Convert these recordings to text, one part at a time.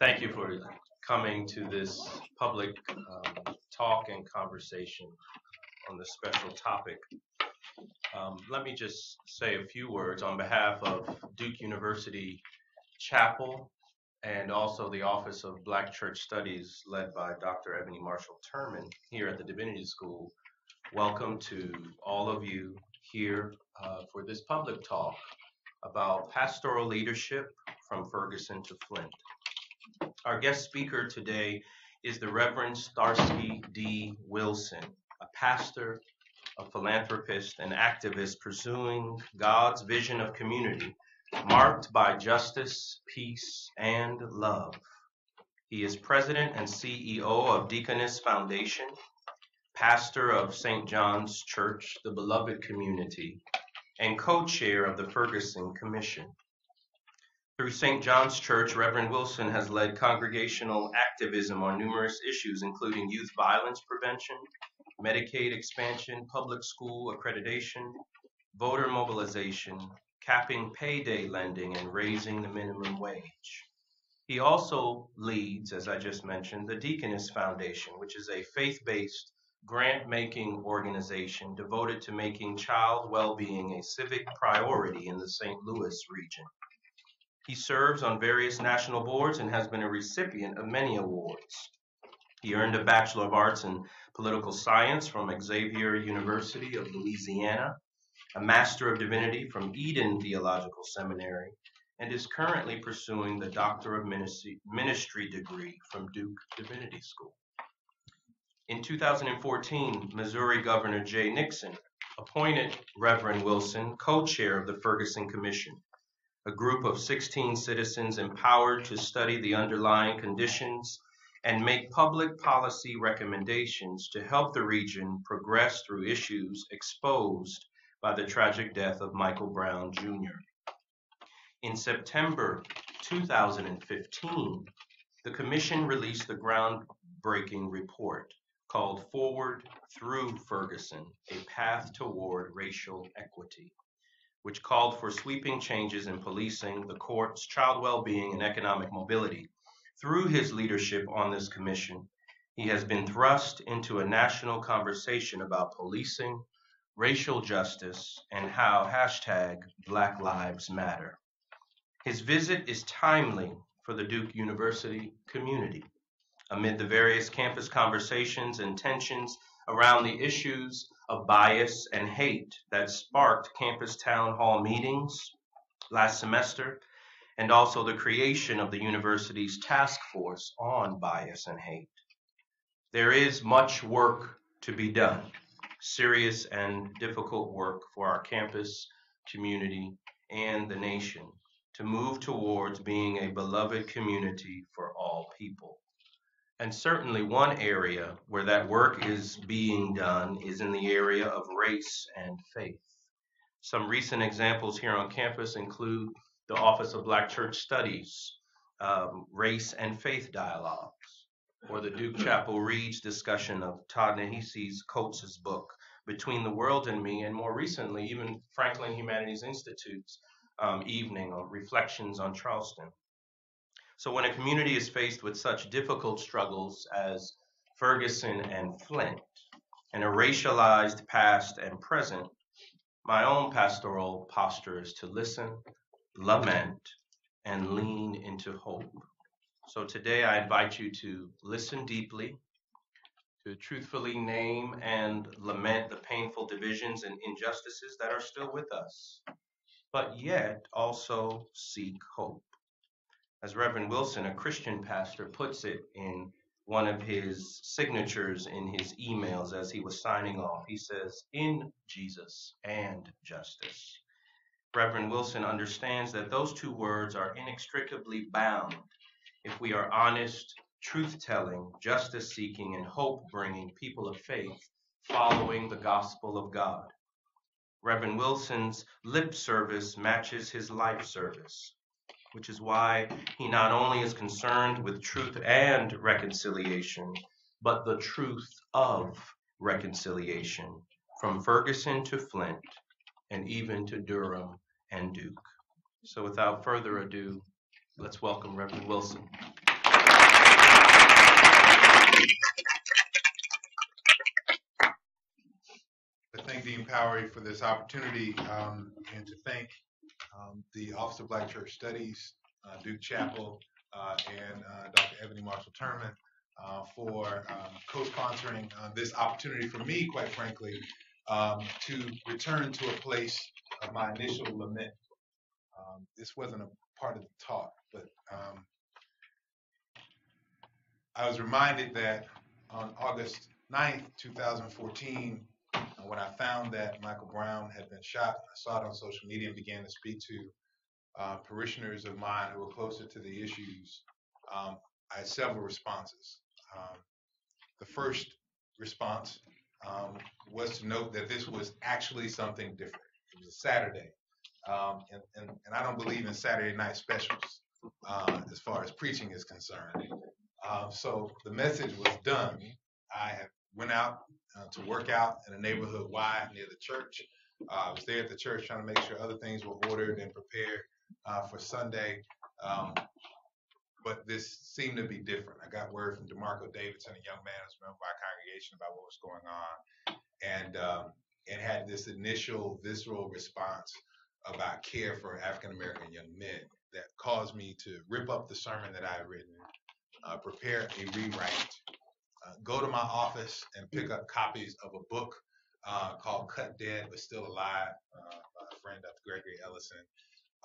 Thank you for coming to this public um, talk and conversation on this special topic. Um, let me just say a few words on behalf of Duke University Chapel and also the Office of Black Church Studies led by Dr. Ebony Marshall Turman here at the Divinity School. Welcome to all of you here uh, for this public talk about pastoral leadership from Ferguson to Flint. Our guest speaker today is the Reverend Starsky D. Wilson, a pastor, a philanthropist, and activist pursuing God's vision of community marked by justice, peace, and love. He is president and CEO of Deaconess Foundation, pastor of St. John's Church, the beloved community, and co chair of the Ferguson Commission. Through St. John's Church, Reverend Wilson has led congregational activism on numerous issues, including youth violence prevention, Medicaid expansion, public school accreditation, voter mobilization, capping payday lending, and raising the minimum wage. He also leads, as I just mentioned, the Deaconess Foundation, which is a faith based grant making organization devoted to making child well being a civic priority in the St. Louis region. He serves on various national boards and has been a recipient of many awards. He earned a Bachelor of Arts in Political Science from Xavier University of Louisiana, a Master of Divinity from Eden Theological Seminary, and is currently pursuing the Doctor of Ministry degree from Duke Divinity School. In 2014, Missouri Governor Jay Nixon appointed Reverend Wilson co chair of the Ferguson Commission a group of 16 citizens empowered to study the underlying conditions and make public policy recommendations to help the region progress through issues exposed by the tragic death of Michael Brown Jr. In September 2015, the Commission released the groundbreaking report called Forward Through Ferguson A Path Toward Racial Equity which called for sweeping changes in policing, the courts, child well-being, and economic mobility. Through his leadership on this commission, he has been thrust into a national conversation about policing, racial justice, and how hashtag Black Lives Matter. His visit is timely for the Duke University community. Amid the various campus conversations and tensions around the issues of bias and hate that sparked campus town hall meetings last semester, and also the creation of the university's task force on bias and hate. There is much work to be done, serious and difficult work for our campus, community, and the nation to move towards being a beloved community for all people. And certainly one area where that work is being done is in the area of race and faith. Some recent examples here on campus include the Office of Black Church Studies, um, race and faith dialogues, or the Duke Chapel Reads discussion of Ta-Nehisi Coates' book, Between the World and Me, and more recently, even Franklin Humanities Institute's um, evening of reflections on Charleston. So when a community is faced with such difficult struggles as Ferguson and Flint, and a racialized past and present, my own pastoral posture is to listen, lament, and lean into hope. So today I invite you to listen deeply, to truthfully name and lament the painful divisions and injustices that are still with us, but yet also seek hope as Reverend Wilson, a Christian pastor, puts it in one of his signatures in his emails as he was signing off. He says, In Jesus and justice. Reverend Wilson understands that those two words are inextricably bound if we are honest, truth telling, justice seeking, and hope bringing people of faith following the gospel of God. Reverend Wilson's lip service matches his life service which is why he not only is concerned with truth and reconciliation, but the truth of reconciliation, from Ferguson to Flint, and even to Durham and Duke. So without further ado, let's welcome Reverend Wilson. I thank Dean Powery for this opportunity um, and to thank um, the Office of Black Church Studies, uh, Duke Chapel, uh, and uh, Dr. Ebony Marshall Turman for um, co-sponsoring this opportunity for me, quite frankly, um, to return to a place of my initial lament. Um, this wasn't a part of the talk, but um, I was reminded that on August 9th, 2014, when I found that Michael Brown had been shot, I saw it on social media and began to speak to uh, parishioners of mine who were closer to the issues. Um, I had several responses. Um, the first response um, was to note that this was actually something different. It was a Saturday, um, and, and, and, I don't believe in Saturday night specials uh, as far as preaching is concerned. Uh, so the message was done. I went out uh, to work out in a neighborhood Y near the church. Uh, I was there at the church trying to make sure other things were ordered and prepared uh, for Sunday. Um, but this seemed to be different. I got word from DeMarco Davidson, a young man who's a member of our congregation, about what was going on, and um, and had this initial visceral response about care for African American young men that caused me to rip up the sermon that I had written, uh, prepare a rewrite, uh, go to my office and pick up copies of a book uh, called Cut Dead but Still Alive uh, by a friend, Dr. Gregory Ellison.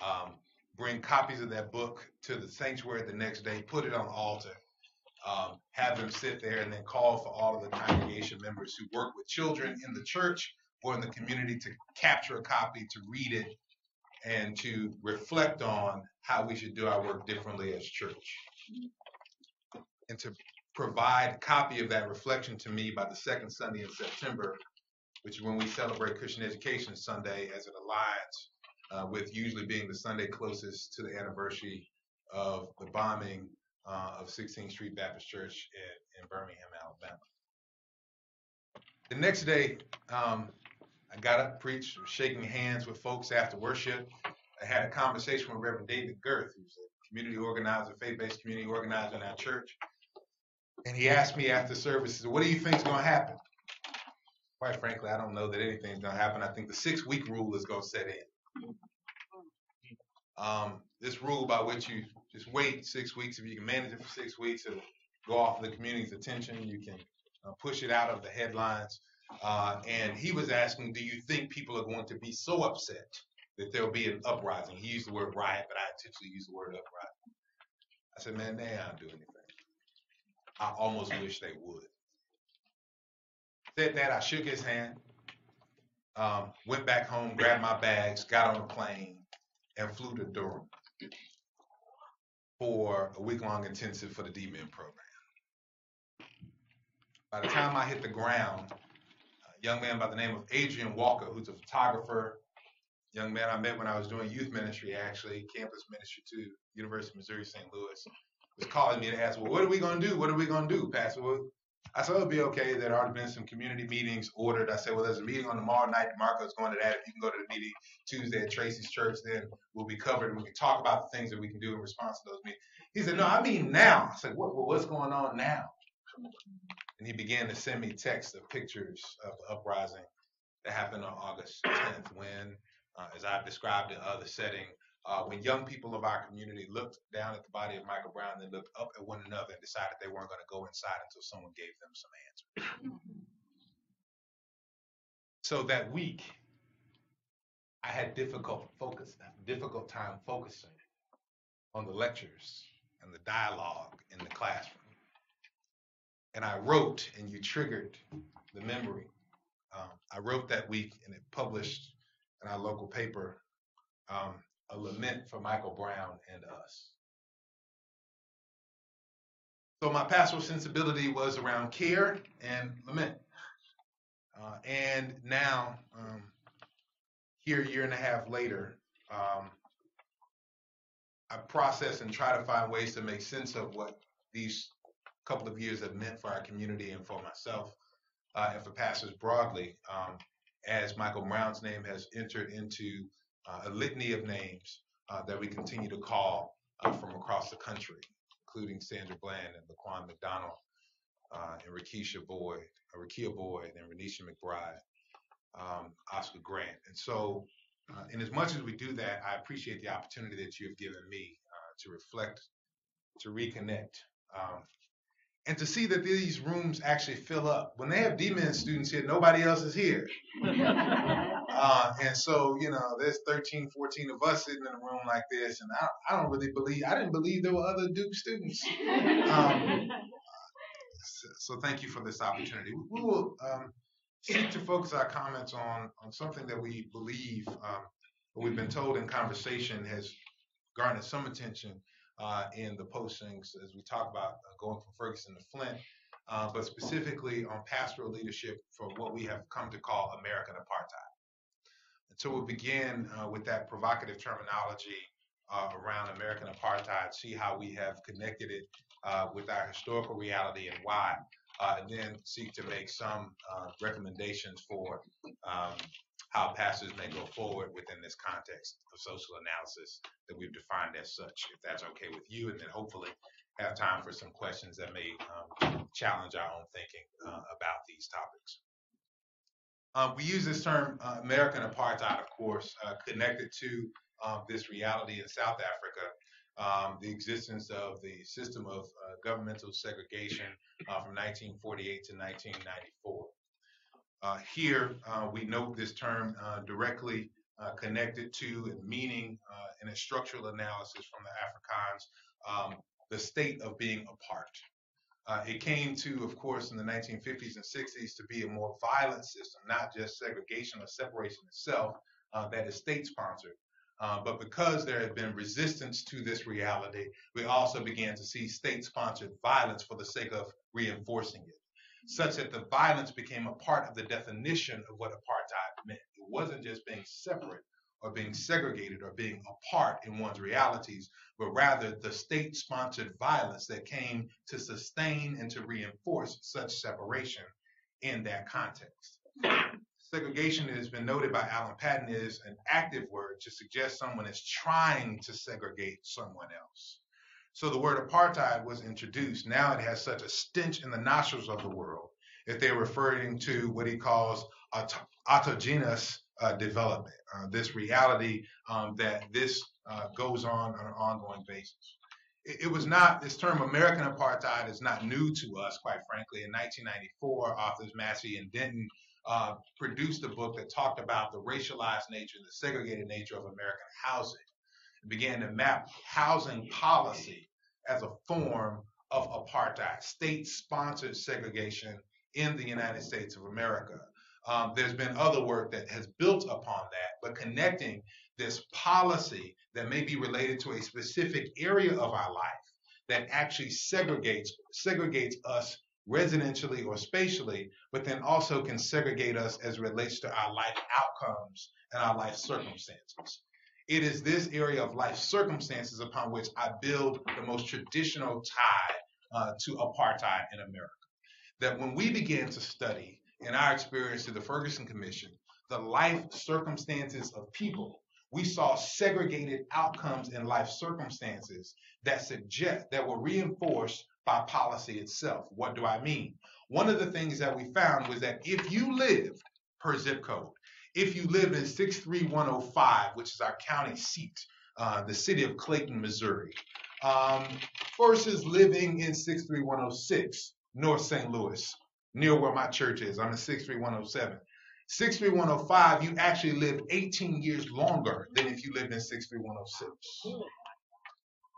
Um, bring copies of that book to the sanctuary the next day, put it on the altar, um, have them sit there, and then call for all of the congregation members who work with children in the church or in the community to capture a copy, to read it, and to reflect on how we should do our work differently as church. And to provide copy of that reflection to me by the second Sunday in September, which is when we celebrate Christian Education Sunday as an alliance uh, with usually being the Sunday closest to the anniversary of the bombing uh, of 16th Street Baptist Church in, in Birmingham, Alabama. The next day, um, I got up, preached, was shaking hands with folks after worship. I had a conversation with Reverend David Girth, who's a community organizer, faith-based community organizer in our church. And he asked me after service, "What do you think is going to happen?" Quite frankly, I don't know that anything's going to happen. I think the six-week rule is going to set in. Um, this rule by which you just wait six weeks, if you can manage it for six weeks, it'll go off the community's attention. You can uh, push it out of the headlines. Uh, and he was asking, do you think people are going to be so upset that there'll be an uprising? He used the word riot, but I intentionally used the word uprising. I said, man, they I don't do anything. I almost wish they would. Said that, I shook his hand, um, went back home, grabbed my bags, got on a plane, and flew to Durham for a week long intensive for the DMIN program. By the time I hit the ground, a young man by the name of Adrian Walker, who's a photographer, young man I met when I was doing youth ministry, actually, campus ministry to University of Missouri St. Louis, was calling me to ask, well, what are we going to do? What are we going to do, Pastor? Well, I said, it'll be okay. There already been some community meetings ordered. I said, well, there's a meeting on tomorrow night. Marco's going to that. If you can go to the meeting Tuesday at Tracy's church, then we'll be covered we can talk about the things that we can do in response to those meetings. He said, no, I mean now. I said, what, what's going on now? And he began to send me texts of pictures of the uprising that happened on August 10th when, uh, as I've described in other settings, uh, when young people of our community looked down at the body of Michael Brown, they looked up at one another and decided they weren't going to go inside until someone gave them some answers. so that week, I had difficult focus, difficult time focusing on the lectures and the dialogue in the classroom. And I wrote, and you triggered the memory. Um, I wrote that week, and it published in our local paper. Um, a lament for Michael Brown and us. So my pastoral sensibility was around care and lament. Uh, and now, um, here a year and a half later, um, I process and try to find ways to make sense of what these couple of years have meant for our community and for myself uh, and for pastors broadly, um, as Michael Brown's name has entered into a litany of names uh, that we continue to call uh, from across the country, including Sandra Bland and Laquan McDonald and Rakisha Boyd, Rekia Boyd and Renisha McBride. um, Oscar Grant. And so, uh, in as much as we do that, I appreciate the opportunity that you have given me uh, to reflect, to reconnect, um, and to see that these rooms actually fill up. When they have DMin students here, nobody else is here. uh, and so, you know, there's 13, 14 of us sitting in a room like this, and I, I don't really believe, I didn't believe there were other Duke students. Um, so, so, thank you for this opportunity. We will um, seek to focus our comments on, on something that we believe, um, we've been told in conversation has garnered some attention uh, in the postings as we talk about uh, going from Ferguson to Flint, uh, but specifically on pastoral leadership for what we have come to call American apartheid. And so we'll begin uh, with that provocative terminology uh, around American apartheid, see how we have connected it uh, with our historical reality and why, and then seek to make some recommendations for um, how pastors may go forward within this context of social analysis that we've defined as such, if that's okay with you, and then hopefully have time for some questions that may um, challenge our own thinking uh, about these topics. Um, we use this term uh, American apartheid, of course, uh, connected to um, this reality in South Africa, um, the existence of the system of uh, governmental segregation uh, from 1948 to 1994. Uh, here, uh, we note this term uh, directly uh, connected to and meaning uh, in a structural analysis from the Afrikaans, um, the state of being apart. Uh, it came to, of course, in the 1950s and 60s to be a more violent system, not just segregation or separation itself that is state sponsored. but because there had been resistance to this reality, we also began to see state sponsored violence for the sake of reinforcing it such that the violence became a part of the definition of what apartheid meant. It wasn't just being separate or being segregated or being apart in one's realities, but rather the state sponsored violence that came to sustain and to reinforce such separation in that context. Segregation has been noted by Alan Paton is an active word to suggest someone is trying to segregate someone else. So the word apartheid was introduced. Now it has such a stench in the nostrils of the world that they're referring to what he calls aut- autogenous uh, development, uh, this reality um, that this uh, goes on on an ongoing basis. It, it, was not, this term American apartheid is not new to us, quite frankly. In 1994, authors Massey and Denton uh, produced a book that talked about the racialized nature, and the segregated nature of American housing began to map housing policy as a form of apartheid, state sponsored segregation in the United States of America. Um, there's been other work that has built upon that, but connecting this policy that may be related to a specific area of our life that actually segregates segregates us residentially or spatially, but then also can segregate us as relates to our life outcomes and our life circumstances. It is this area of life circumstances upon which I build the most traditional tie uh, to apartheid in America. That when we began to study, in our experience through the Ferguson Commission, the life circumstances of people, we saw segregated outcomes in life circumstances that suggest that were reinforced by policy itself. What do I mean? One of the things that we found was that if you lived per zip code if you live in 63105, which is our county seat, uh, the city of Clayton, Missouri, um, versus living in 63106, North St. Louis, near where my church is. I'm in 63107. 63105, you actually lived 18 years longer than if you lived in 63106.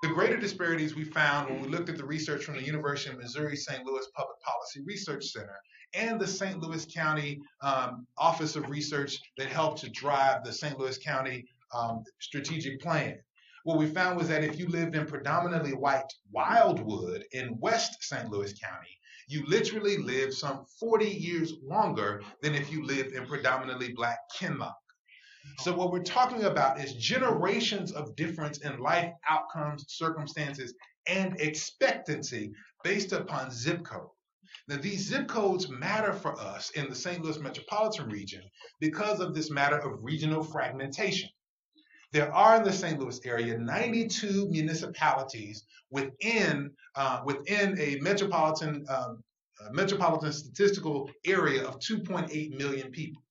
The greater disparities we found when we looked at the research from the University of Missouri St. Louis Public Policy Research Center and the St. Louis County um, Office of Research that helped to drive the St. Louis County um, strategic plan. What we found was that if you lived in predominantly white Wildwood in West St. Louis County, you literally lived some 40 years longer than if you lived in predominantly black Kinloch. So what we're talking about is generations of difference in life outcomes, circumstances, and expectancy based upon zip code. Now, these zip codes matter for us in the St. Louis metropolitan region because of this matter of regional fragmentation. There are in the St. Louis area 92 municipalities within uh, within a metropolitan um, metropolitan statistical area of 2.8 million people.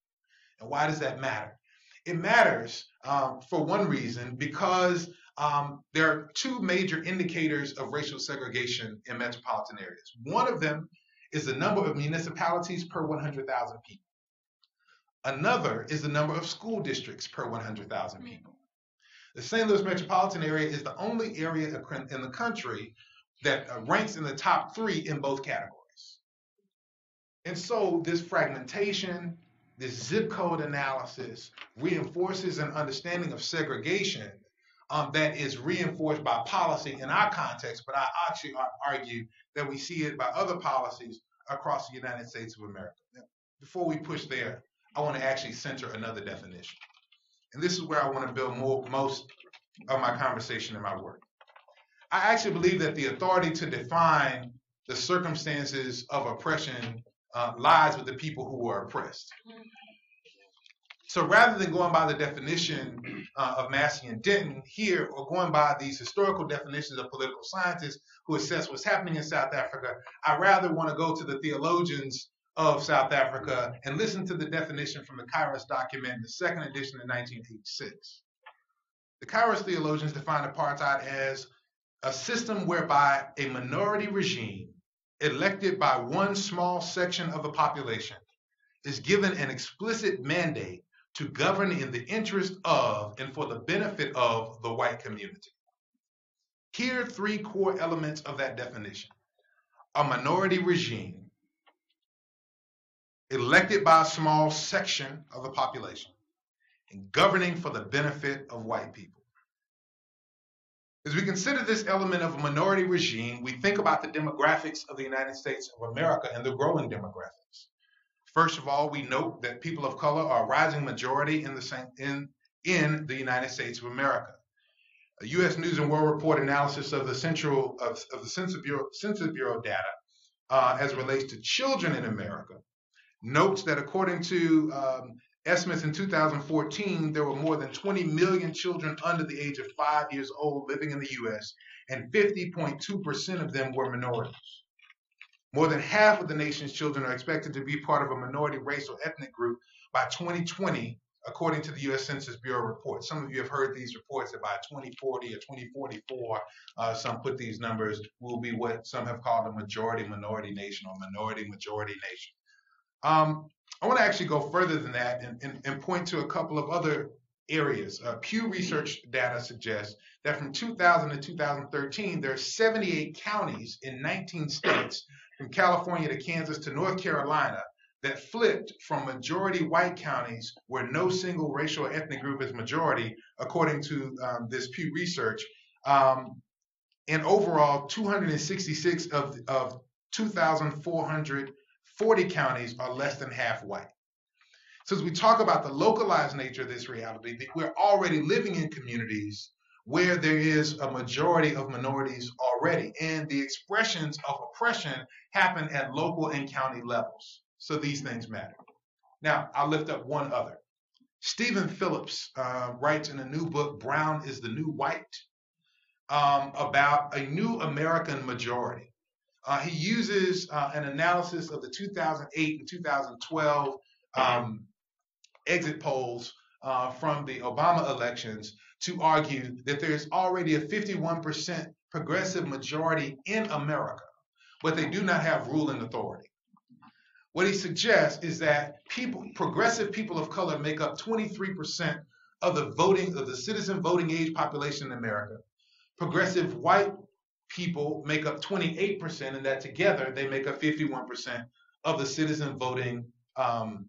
And why does that matter? It matters um, for one reason because um, there are two major indicators of racial segregation in metropolitan areas. One of them is the number of municipalities per 100,000 people. Another is the number of school districts per 100,000 people. The St. Louis metropolitan area is the only area in the country that uh, ranks in the top three in both categories. And so this fragmentation, this zip code analysis reinforces an understanding of segregation um, that is reinforced by policy in our context, but I actually argue that we see it by other policies across the United States of America. Before we push there, I want to actually center another definition. And this is where I want to build more, most of my conversation and my work. I actually believe that the authority to define the circumstances of oppression uh, lies with the people who were oppressed. So rather than going by the definition uh, of Massey and Denton here, or going by these historical definitions of political scientists who assess what's happening in South Africa, I rather want to go to the theologians of South Africa and listen to the definition from the Kairos document, the second edition in 1986. The Kairos theologians define apartheid as a system whereby a minority regime elected by one small section of the population is given an explicit mandate to govern in the interest of and for the benefit of the white community. Here are three core elements of that definition. A minority regime elected by a small section of the population and governing for the benefit of white people. As we consider this element of a minority regime, we think about the demographics of the United States of America and the growing demographics. First of all, we note that people of color are a rising majority in the, in, in the United States of America. A U.S. News and World Report analysis of the central of, of the Census Bureau, Census Bureau data uh, as relates to children in America notes that according to um, estimates in 2014, there were more than 20 million children under the age of five years old living in the U.S., and 50.2% of them were minorities. More than half of the nation's children are expected to be part of a minority race or ethnic group by 2020, according to the U.S. Census Bureau report. Some of you have heard these reports that by 2040 or 2044, uh, some put these numbers will be what some have called a majority minority nation or minority majority nation. Um, I want to actually go further than that and, and, and point to a couple of other areas. Uh, Pew Research data suggests that from 2000 to 2013, there are 78 counties in 19 states, from California to Kansas to North Carolina, that flipped from majority white counties where no single racial or ethnic group is majority, according to um, this Pew Research. Um, and overall, 266 of, of 2,400 40 counties are less than half white. So as we talk about the localized nature of this reality, we're already living in communities where there is a majority of minorities already, and the expressions of oppression happen at local and county levels. So these things matter. Now, I'll lift up one other. Stephen Phillips uh, writes in a new book, Brown is the New White, um, about a new American majority. Uh, he uses uh, an analysis of the 2008 and 2012 um, exit polls uh, from the Obama elections to argue that there's already a 51% progressive majority in America, but they do not have ruling authority. What he suggests is that people, progressive people of color make up 23% of the voting of the citizen voting age population in America. Progressive white people make up 28%, and that together they make up 51% of the citizen voting um,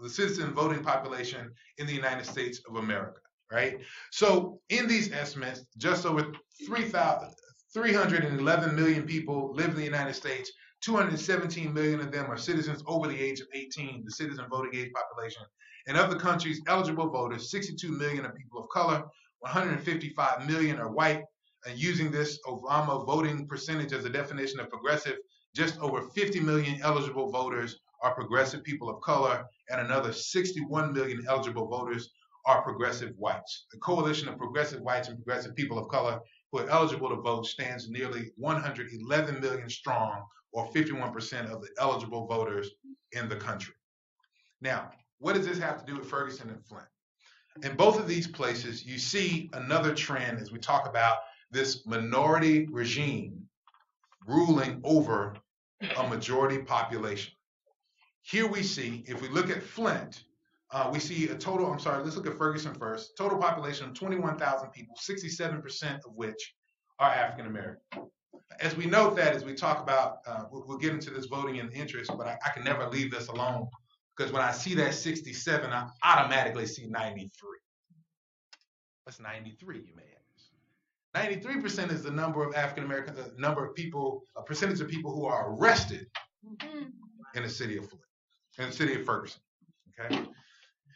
the citizen voting population in the United States of America. Right. So in these estimates, just over 311 million people live in the United States. 217 million of them are citizens over the age of 18, the citizen voting age population. And of the country's eligible voters, 62 million are people of color, 155 million are white, and using this Obama voting percentage as a definition of progressive, just over 50 million eligible voters are progressive people of color, and another 61 million eligible voters are progressive whites. The coalition of progressive whites and progressive people of color who are eligible to vote stands nearly 111 million strong, or 51% of the eligible voters in the country. Now, what does this have to do with Ferguson and Flint? In both of these places, you see another trend as we talk about this minority regime ruling over a majority population. Here we see, if we look at Flint, uh, we see a total, I'm sorry, let's look at Ferguson first. Total population of 21,000 people, 67% of which are African American. As we note that, as we talk about, uh, we'll, we'll, get into this voting and interest, but I, I can never leave this alone because when I see that 67, I automatically see 93. What's 93, you may ask? 93% is the number of African Americans, the number of people, a percentage of people who are arrested mm-hmm. in the city of Flint, in the city of Ferguson. Okay?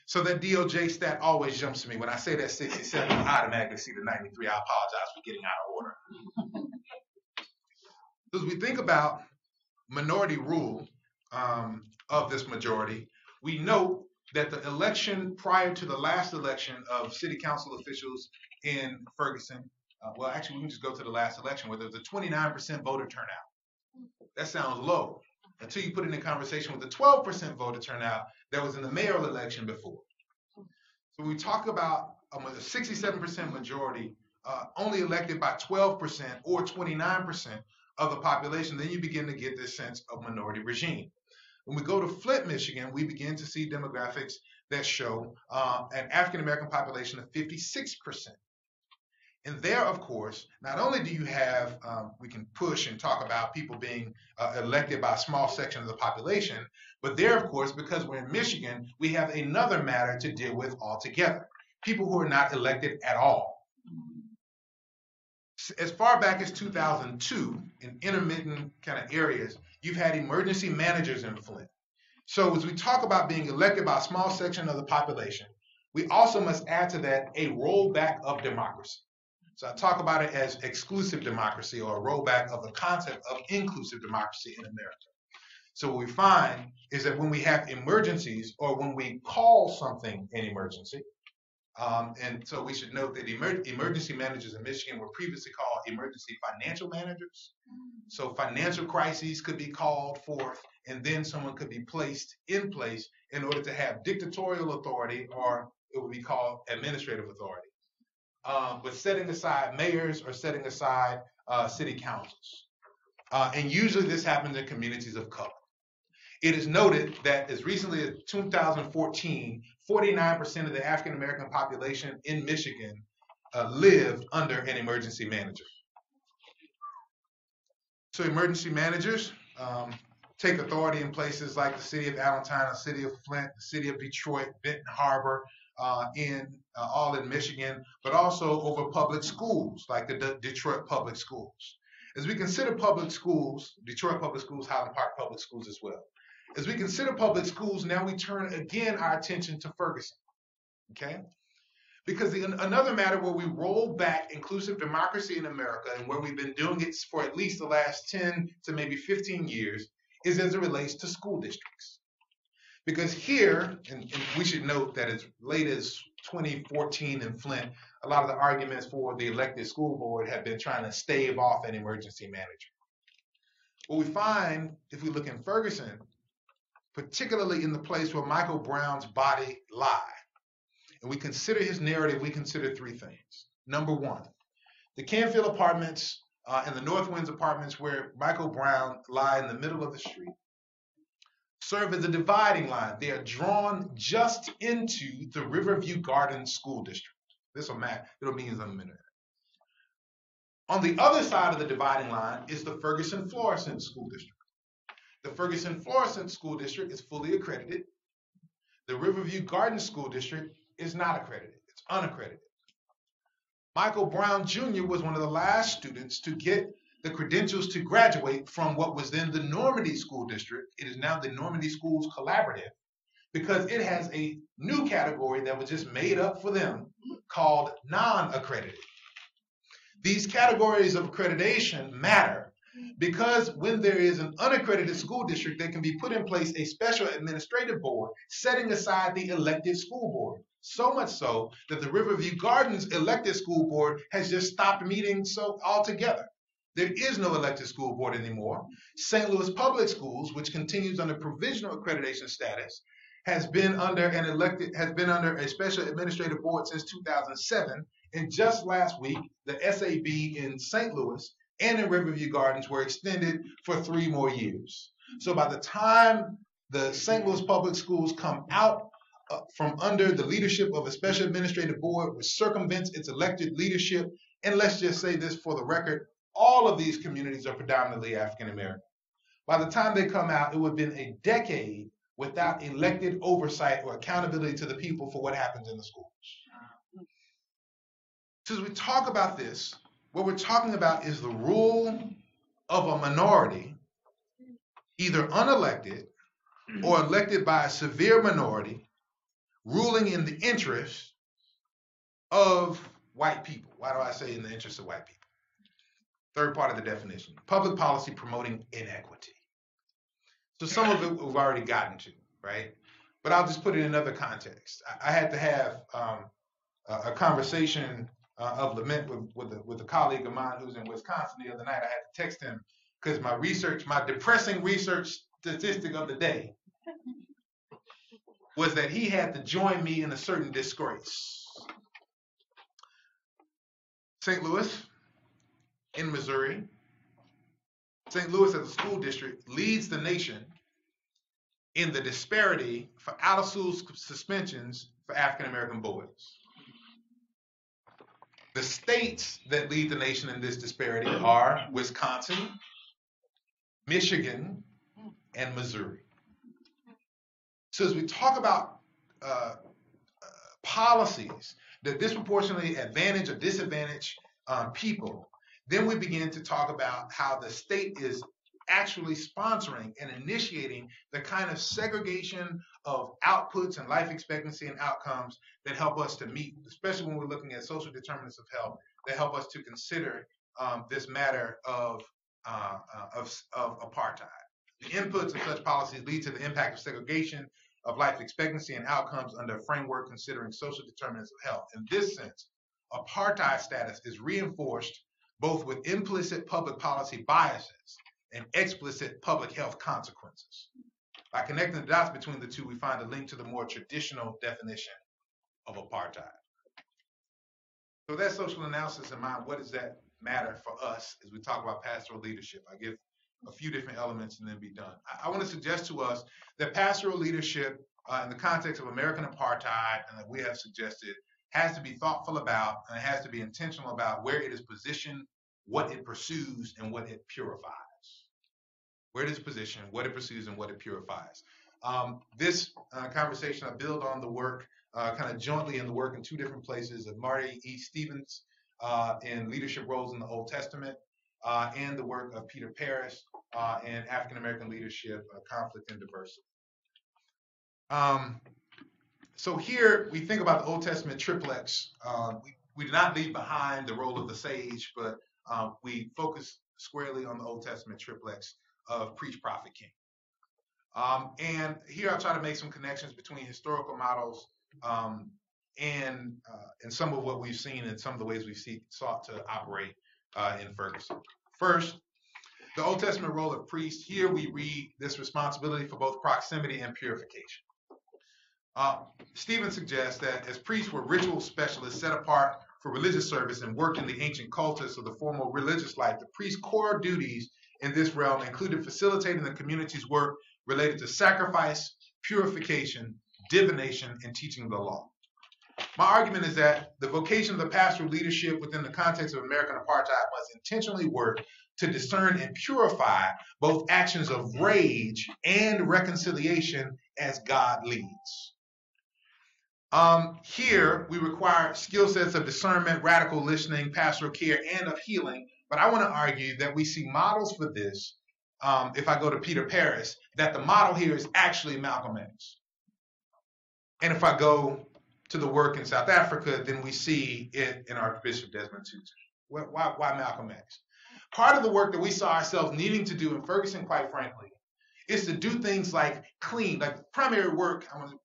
So that DOJ stat always jumps to me. When I say that 67, I automatically see the 93. I apologize for getting out of order. As we think about minority rule um, of this majority, we note that the election prior to the last election of city council officials in Ferguson, uh, well, actually, we can just go to the last election where there was a 29% voter turnout. That sounds low until you put it in conversation with the 12% voter turnout that was in the mayoral election before. So we talk about a 67% majority, uh, only elected by 12% or 29% of the population, then you begin to get this sense of minority regime. When we go to Flint, Michigan, we begin to see demographics that show uh, an African American population of 56%. And there, of course, not only do you have, um, we can push and talk about people being uh, elected by a small section of the population, but there, of course, because we're in Michigan, we have another matter to deal with altogether people who are not elected at all. As far back as 2002, in intermittent kind of areas, you've had emergency managers in Flint. So, as we talk about being elected by a small section of the population, we also must add to that a rollback of democracy. So I talk about it as exclusive democracy or a rollback of the concept of inclusive democracy in America. So what we find is that when we have emergencies or when we call something an emergency, um, and so we should note that emer- emergency managers in Michigan were previously called emergency financial managers. So financial crises could be called forth, and then someone could be placed in place in order to have dictatorial authority, or it would be called administrative authority um, but setting aside mayors or setting aside uh, city councils. Uh, and usually this happens in communities of color. It is noted that as recently as 2014, 49% of the African American population in Michigan uh, lived under an emergency manager. So emergency managers um, take authority in places like the city of Allentown, the city of Flint, the city of Detroit, Benton Harbor, uh, in uh, all in Michigan, but also over public schools like the D- Detroit Public Schools. As we consider public schools, Detroit Public Schools, Highland Park Public Schools as well. As we consider public schools, now we turn again our attention to Ferguson. Okay? Because the, another matter where we roll back inclusive democracy in America and where we've been doing it for at least the last 10 to maybe 15 years is as it relates to school districts. Because here, and, and, we should note that as late as 2014 in Flint, a lot of the arguments for the elected school board have been trying to stave off an emergency manager. What we find, if we look in Ferguson, particularly in the place where Michael Brown's body lie, and we consider his narrative, we consider three things. Number one, the Canfield apartments uh, and the North Winds apartments where Michael Brown lie in the middle of the street serve as a dividing line. They are drawn just into the Riverview Gardens School District. This will matter. It'll mean in a minute. On the other side of the dividing line is the Ferguson Florissant School District. The Ferguson Florissant School District is fully accredited. The Riverview Gardens School District is not accredited. It's unaccredited. Michael Brown Jr. was one of the last students to get the credentials to graduate from what was then the Normandy School District. It is now the Normandy Schools Collaborative because it has a new category that was just made up for them called non accredited. These categories of accreditation matter because when there is an unaccredited school district, there can be put in place a special administrative board setting aside the elected school board. So much so that the Riverview Gardens elected school board has just stopped meeting so altogether. There is no elected school board anymore. St. Louis Public Schools, which continues under provisional accreditation status, has been under an elected has been under a special administrative board since 2007 and just last week the SAB in St. Louis and in Riverview Gardens were extended for 3 more years. So by the time the St. Louis Public Schools come out uh, from under the leadership of a special administrative board which circumvents its elected leadership and let's just say this for the record all of these communities are predominantly African American. By the time they come out, it would have been a decade without elected oversight or accountability to the people for what happens in the schools. So as we talk about this, what we're talking about is the rule of a minority, either unelected or elected by a severe minority, ruling in the interest of white people. Why do I say in the interest of white people? Third part of the definition public policy promoting inequity. So some of it we've already gotten to, right? But I'll just put it in another context. I, I had to have um, a, a, conversation uh, of lament with, with, a, with a colleague of mine who's in Wisconsin the other night. I had to text him because my research, my depressing research statistic of the day was that he had to join me in a certain disgrace. St. Louis, in Missouri. St. Louis as a school district leads the nation in the disparity for out of school suspensions for African American boys. The states that lead the nation in this disparity are Wisconsin, Michigan, and Missouri. So as we talk about uh, uh, policies that disproportionately advantage or disadvantage um, people, then we begin to talk about how the state is actually sponsoring and initiating the kind of segregation of outputs and life expectancy and outcomes that help us to meet, especially when we're looking at social determinants of health, that help us to consider um, this matter of, uh, of, of apartheid. The inputs of such policies lead to the impact of segregation of life expectancy and outcomes under a framework considering social determinants of health. In this sense, apartheid status is reinforced both with implicit public policy biases and explicit public health consequences. By connecting the dots between the two, we find a link to the more traditional definition of apartheid. So that social analysis in mind, what does that matter for us as we talk about pastoral leadership? I give a few different elements and then be done. I, I want to suggest to us that pastoral leadership uh, in the context of American apartheid, and that we have suggested, has to be thoughtful about and it has to be intentional about where it is positioned what it pursues and what it purifies. Where it is positioned, what it pursues, and what it purifies. Um, this uh, conversation, I build on the work, uh, kind of jointly in the work in two different places of Marty E. Stevens uh, in leadership roles in the Old Testament, uh, and the work of Peter Paris uh, in African American leadership, uh, conflict, and diversity. Um, so here we think about the Old Testament triplex. we, we do not leave behind the role of the sage, but um, we focus squarely on the Old Testament triplex of preach, prophet, king. Um, and here I try to make some connections between historical models um, and uh, and some of what we've seen and some of the ways we've see, sought to operate uh, in Ferguson. First, the Old Testament role of priest. Here we read this responsibility for both proximity and purification. Uh, Stephen suggests that as priests were ritual specialists set apart for religious service and worked in the ancient cultus of the formal religious life, the priest's core duties in this realm included facilitating the community's work related to sacrifice, purification, divination, and teaching the law. My argument is that the vocation of the pastoral leadership within the context of American apartheid must intentionally work to discern and purify both actions of rage and reconciliation as God leads. Um, here, we require skill sets of discernment, radical listening, pastoral care, and of healing. But I want to argue that we see models for this. Um, if I go to Peter Paris, that the model here is actually Malcolm X. And if I go to the work in South Africa, then we see it in Archbishop Desmond Tutu. Why, why Malcolm X? Part of the work that we saw ourselves needing to do in Ferguson, quite frankly, is to do things like clean, like primary work. I want to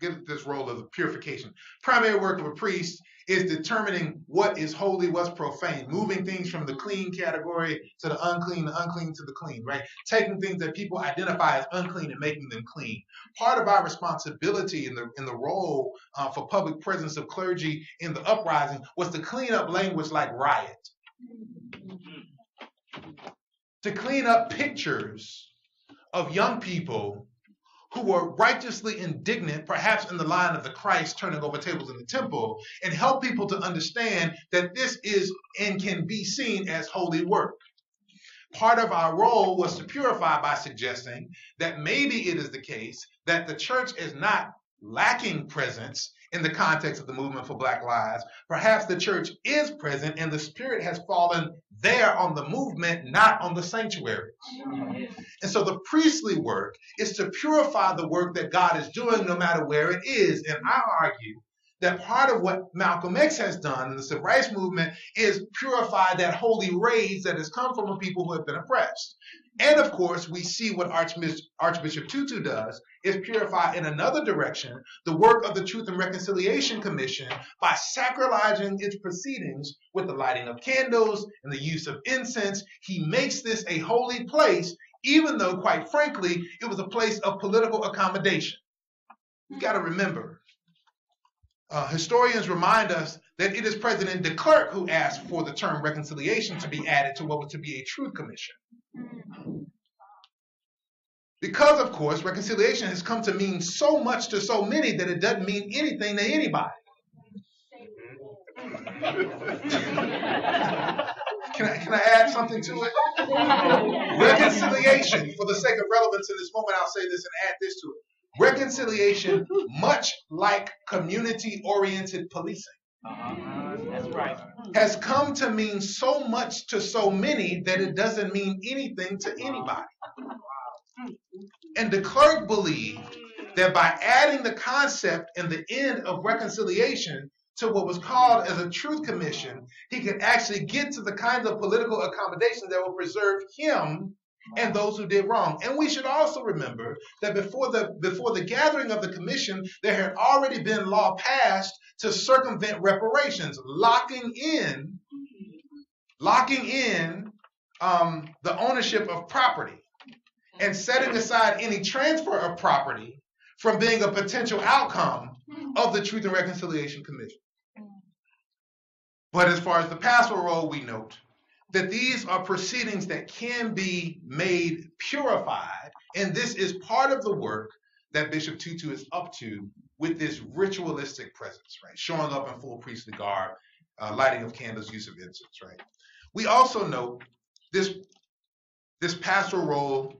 get this role of purification. Primary work of a priest is determining what is holy, what's profane, moving things from the clean category to the unclean, the unclean to the clean, right? Taking things that people identify as unclean and making them clean. Part of our responsibility in the in the role uh, for public presence of clergy in the uprising was to clean up language like riot, to clean up pictures of young people who were righteously indignant, perhaps in the line of the Christ turning over tables in the temple, and help people to understand that this is and can be seen as holy work. Part of our role was to purify by suggesting that maybe it is the case that the church is not lacking presence in the context of the movement for Black Lives. Perhaps the church is present and the Spirit has fallen there on the movement, not on the sanctuary. And so the priestly work is to purify the work that God is doing no matter where it is. And I argue that part of what Malcolm X has done in the civil rights movement is purify that holy rage that has come from a people who have been oppressed. And of course, we see what Archbishop Tutu does is purify in another direction the work of the Truth and Reconciliation Commission by sacralizing its proceedings with the lighting of candles and the use of incense. He makes this a holy place, even though, quite frankly, it was a place of political accommodation. You got to remember, uh, historians remind us that it is President de Klerk who asked for the term reconciliation to be added to what was to be a truth commission. Because, of course, reconciliation has come to mean so much to so many that it doesn't mean anything to anybody. can, I, can I add something to it? reconciliation, for the sake of relevance in this moment, I'll say this and add this to it. Reconciliation, much like community oriented policing, That's right. has come to mean so much to so many that it doesn't mean anything to anybody. And de Klerk believed that by adding the concept and the end of reconciliation to what was called as a truth commission, he could actually get to the kinds of political accommodations that will preserve him and those who did wrong. And we should also remember that before the before the gathering of the commission, there had already been law passed to circumvent reparations, locking in locking in um, the ownership of property and setting aside any transfer of property from being a potential outcome of the Truth and Reconciliation Commission. But as far as the pastoral role, we note that these are proceedings that can be made purified, and this is part of the work that Bishop Tutu is up to with this ritualistic presence, right? Showing up in full priestly garb, uh, lighting of candles, use of incense, right? We also note this this pastoral role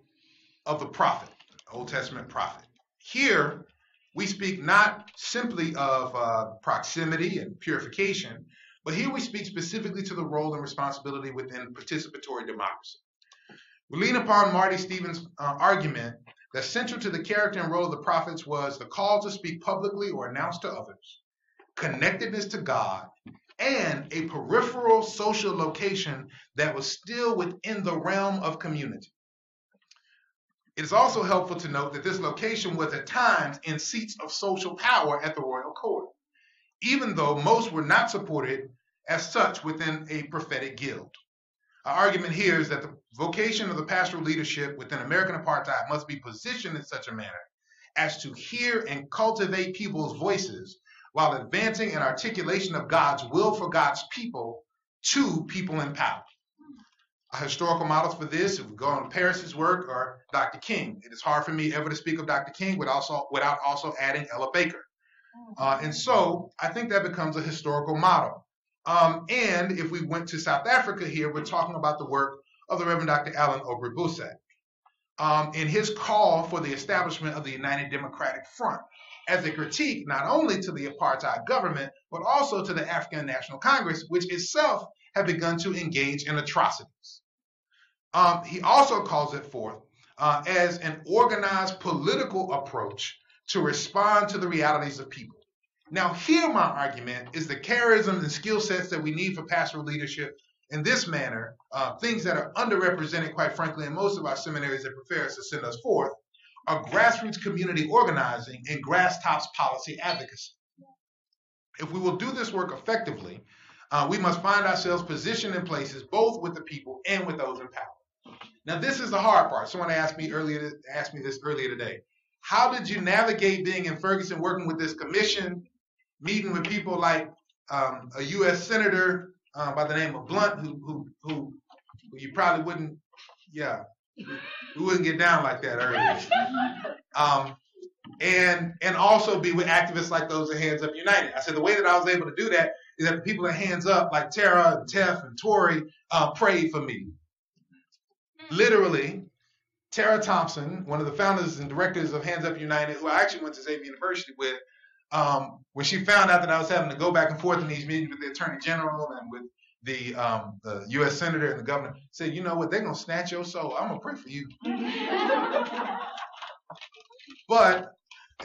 of the prophet, Old Testament prophet. Here, we speak not simply of uh, proximity and purification, but here we speak specifically to the role and responsibility within participatory democracy. We lean upon Marty Stevens' uh, argument that central to the character and role of the prophets was the call to speak publicly or announce to others, connectedness to God, and a peripheral social location that was still within the realm of community. It is also helpful to note that this location was at times in seats of social power at the royal court even though most were not supported as such within a prophetic guild. Our argument here is that the vocation of the pastoral leadership within American apartheid must be positioned in such a manner as to hear and cultivate people's voices while advancing an articulation of God's will for God's people to people in power. A historical models for this, if we go on Parris's work or Dr. King, it is hard for me ever to speak of Dr. King without also, without also adding Ella Baker. Uh, and so I think that becomes a historical model. Um, and if we went to South Africa here, we're talking about the work of the Reverend Dr. Alan Aubrey Boesak um, in his call for the establishment of the United Democratic Front as a critique not only to the apartheid government, but also to the African National Congress, which itself had begun to engage in atrocities. Um, he also calls it forth uh, as an organized political approach to respond to the realities of people. Now, here my argument is the charism and skill sets that we need for pastoral leadership in this manner, uh, things that are underrepresented, quite frankly, in most of our seminaries that prepare us to send us forth, are grassroots community organizing and grass tops policy advocacy. If we will do this work effectively, uh, we must find ourselves positioned in places both with the people and with those in power. Now, this is the hard part. Someone asked me earlier asked me this earlier today. How did you navigate being in Ferguson, working with this commission, meeting with people like um, a U.S. senator uh, by the name of Blunt, who, who, who, who you probably wouldn't, yeah, we wouldn't get down like that earlier. Um, and and also be with activists like those at Hands Up United. I said the way that I was able to do that is that the people at Hands Up, like Tara and Tef and Tory, uh, prayed for me. Literally, Tara Thompson, one of the founders and directors of Hands Up United, who I actually went to Xavier University with, um, when she found out that I was having to go back and forth in these meetings with the Attorney General and with the um, the U.S. Senator and the Governor, said, "You know what? They're gonna snatch your soul. I'm gonna pray for you." but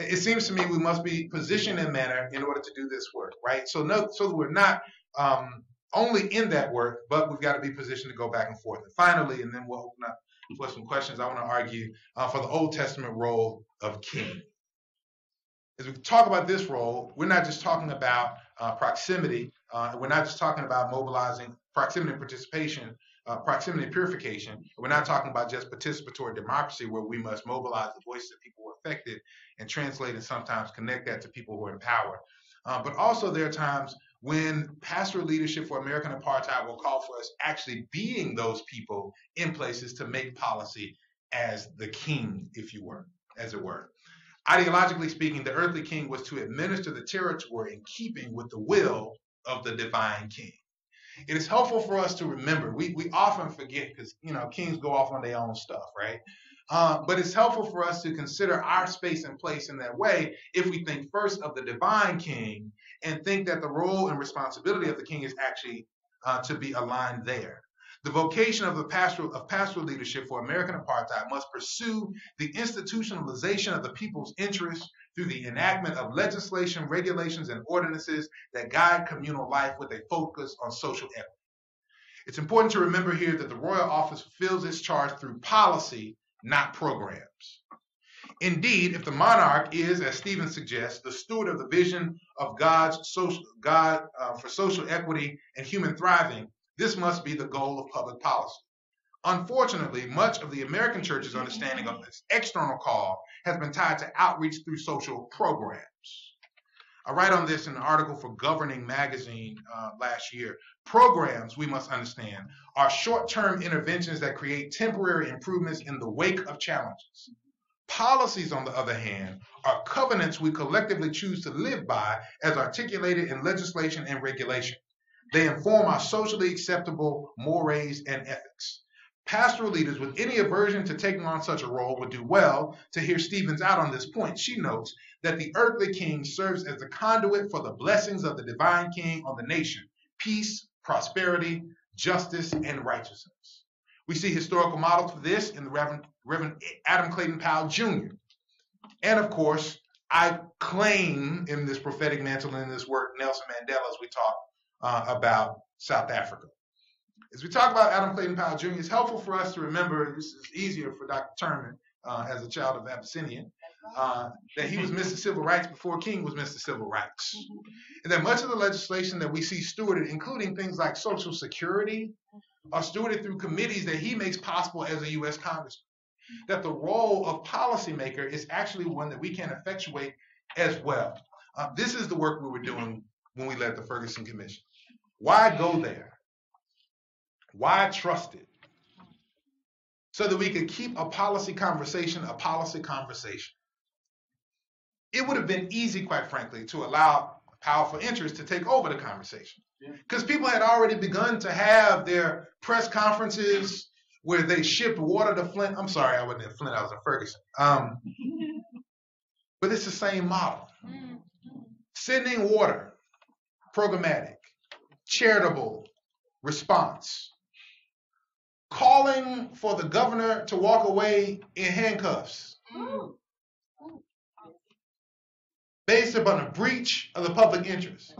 it seems to me we must be positioned in manner in order to do this work, right? So no, so that we're not um, only in that work, but we've got to be positioned to go back and forth. And finally, and then we'll open up for some questions. I want to argue uh, for the Old Testament role of king. As we talk about this role, we're not just talking about uh, proximity. Uh, we're not just talking about mobilizing proximity and participation, uh, proximity and purification. We're not talking about just participatory democracy where we must mobilize the voices of people who are affected and translate and sometimes connect that to people who are in power. Uh, but also there are times when pastoral leadership for American apartheid will call for us actually being those people in places to make policy as the king, if you were, as it were. Ideologically speaking, the earthly king was to administer the territory in keeping with the will of the divine king. It is helpful for us to remember. We, we often forget because, you know, kings go off on their own stuff, right? Uh, but it's helpful for us to consider our space and place in that way if we think first of the divine king and think that the role and responsibility of the king is actually uh, to be aligned there. The vocation of the pastoral of pastoral leadership for American apartheid must pursue the institutionalization of the people's interests through the enactment of legislation, regulations, and ordinances that guide communal life with a focus on social equity. It's important to remember here that the royal office fulfills its charge through policy not programs. Indeed, if the monarch is, as Stephen suggests, the steward of the vision of God's social, God uh, for social equity and human thriving, this must be the goal of public policy. Unfortunately, much of the American church's understanding of this external call has been tied to outreach through social programs. I write on this in an article for Governing Magazine uh, last year. Programs, we must understand, are short term interventions that create temporary improvements in the wake of challenges. Policies, on the other hand, are covenants we collectively choose to live by as articulated in legislation and regulation. They inform our socially acceptable mores and ethics. Pastoral leaders with any aversion to taking on such a role would do well to hear Stevens out on this point. She notes that the earthly king serves as the conduit for the blessings of the divine king on the nation peace, prosperity, justice, and righteousness. We see historical models for this in the Reverend, Reverend Adam Clayton Powell Jr. And of course, I claim in this prophetic mantle and in this work Nelson Mandela as we talk uh, about South Africa. As we talk about Adam Clayton Powell Jr., it's helpful for us to remember, this is easier for Dr. Turman uh, as a child of Abyssinian, uh, that he was Mr. Civil Rights before King was Mr. Civil Rights. And that much of the legislation that we see stewarded, including things like Social Security, are stewarded through committees that he makes possible as a U.S. Congressman. That the role of policymaker is actually one that we can effectuate as well. Uh, this is the work we were doing when we led the Ferguson Commission. Why go there? Why trust it? So that we could keep a policy conversation a policy conversation. It would have been easy, quite frankly, to allow powerful interests to take over the conversation. Because people had already begun to have their press conferences where they shipped water to Flint. I'm sorry, I wasn't in Flint, I was in Ferguson. Um, but it's the same model. Sending water, programmatic, charitable response calling for the governor to walk away in handcuffs based upon a breach of the public interest.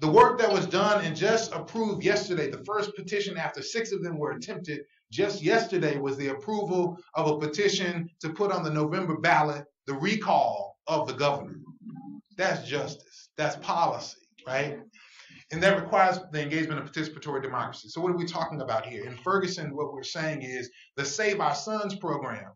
The work that was done and just approved yesterday, the first petition after six of them were attempted just yesterday was the approval of a petition to put on the November ballot the recall of the governor. That's justice. That's policy, right? And that requires the engagement of participatory democracy. So, what are we talking about here? In Ferguson, what we're saying is the Save Our Sons program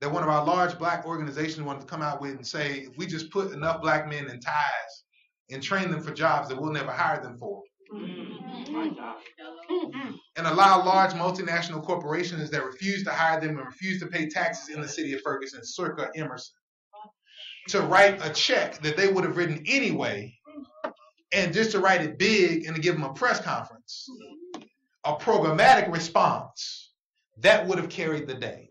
that one of our large black organizations wanted to come out with and say, if we just put enough black men in ties and train them for jobs that we'll never hire them for, mm-hmm. and allow large multinational corporations that refuse to hire them and refuse to pay taxes in the city of Ferguson, circa Emerson, to write a check that they would have written anyway, and just to write it big and to give them a press conference, a programmatic response, that would have carried the day.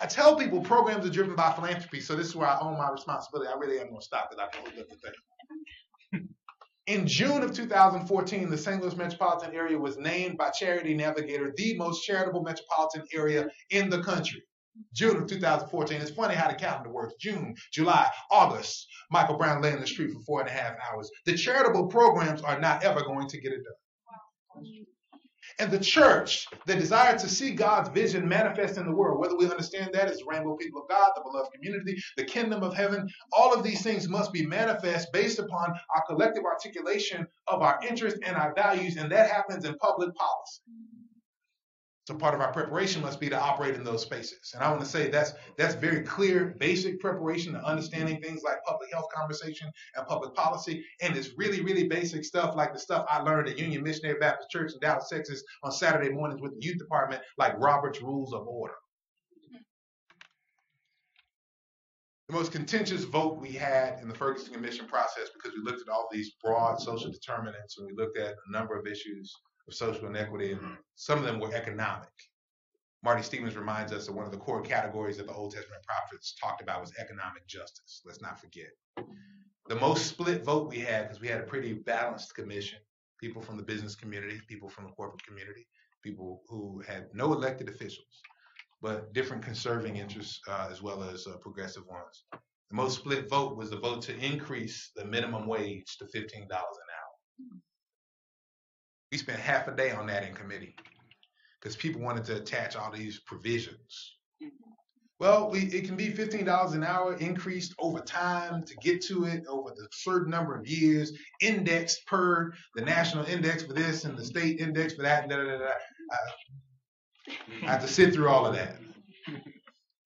I tell people programs are driven by philanthropy, so this is where I own my responsibility. I really am going to stop because I can't look the thing. In June of 2014, the St. Louis metropolitan area was named by Charity Navigator the most charitable metropolitan area in the country. June of 2014. It's funny how the calendar works. June, July, August. Michael Brown lay in the street for four and a half hours. The charitable programs are not ever going to get it done. And the church, the desire to see God's vision manifest in the world, whether we understand that as the rainbow people of God, the beloved community, the kingdom of heaven, all of these things must be manifest based upon our collective articulation of our interests and our values, and that happens in public policy. So part of our preparation must be to operate in those spaces. And I want to say that's that's very clear, basic preparation to understanding things like public health conversation and public policy. And it's really, really basic stuff like the stuff I learned at Union Missionary Baptist Church in Dallas, Texas on Saturday mornings with the youth department, like Robert's Rules of Order. The most contentious vote we had in the Ferguson Commission process because we looked at all these broad social determinants and we looked at a number of issues of social inequity, and some of them were economic. Marty Stevens reminds us that one of the core categories that the Old Testament prophets talked about was economic justice. Let's not forget. The most split vote we had, because we had a pretty balanced commission people from the business community, people from the corporate community, people who had no elected officials, but different conserving interests uh, as well as uh, progressive ones. The most split vote was the vote to increase the minimum wage to $15 an hour. We spent half a day on that in committee because people wanted to attach all these provisions. Mm-hmm. Well, we, it can be $15 an hour increased over time to get to it over the certain number of years, indexed per the national index for this and the state index for that. Da, da, da, I, I have to sit through all of that.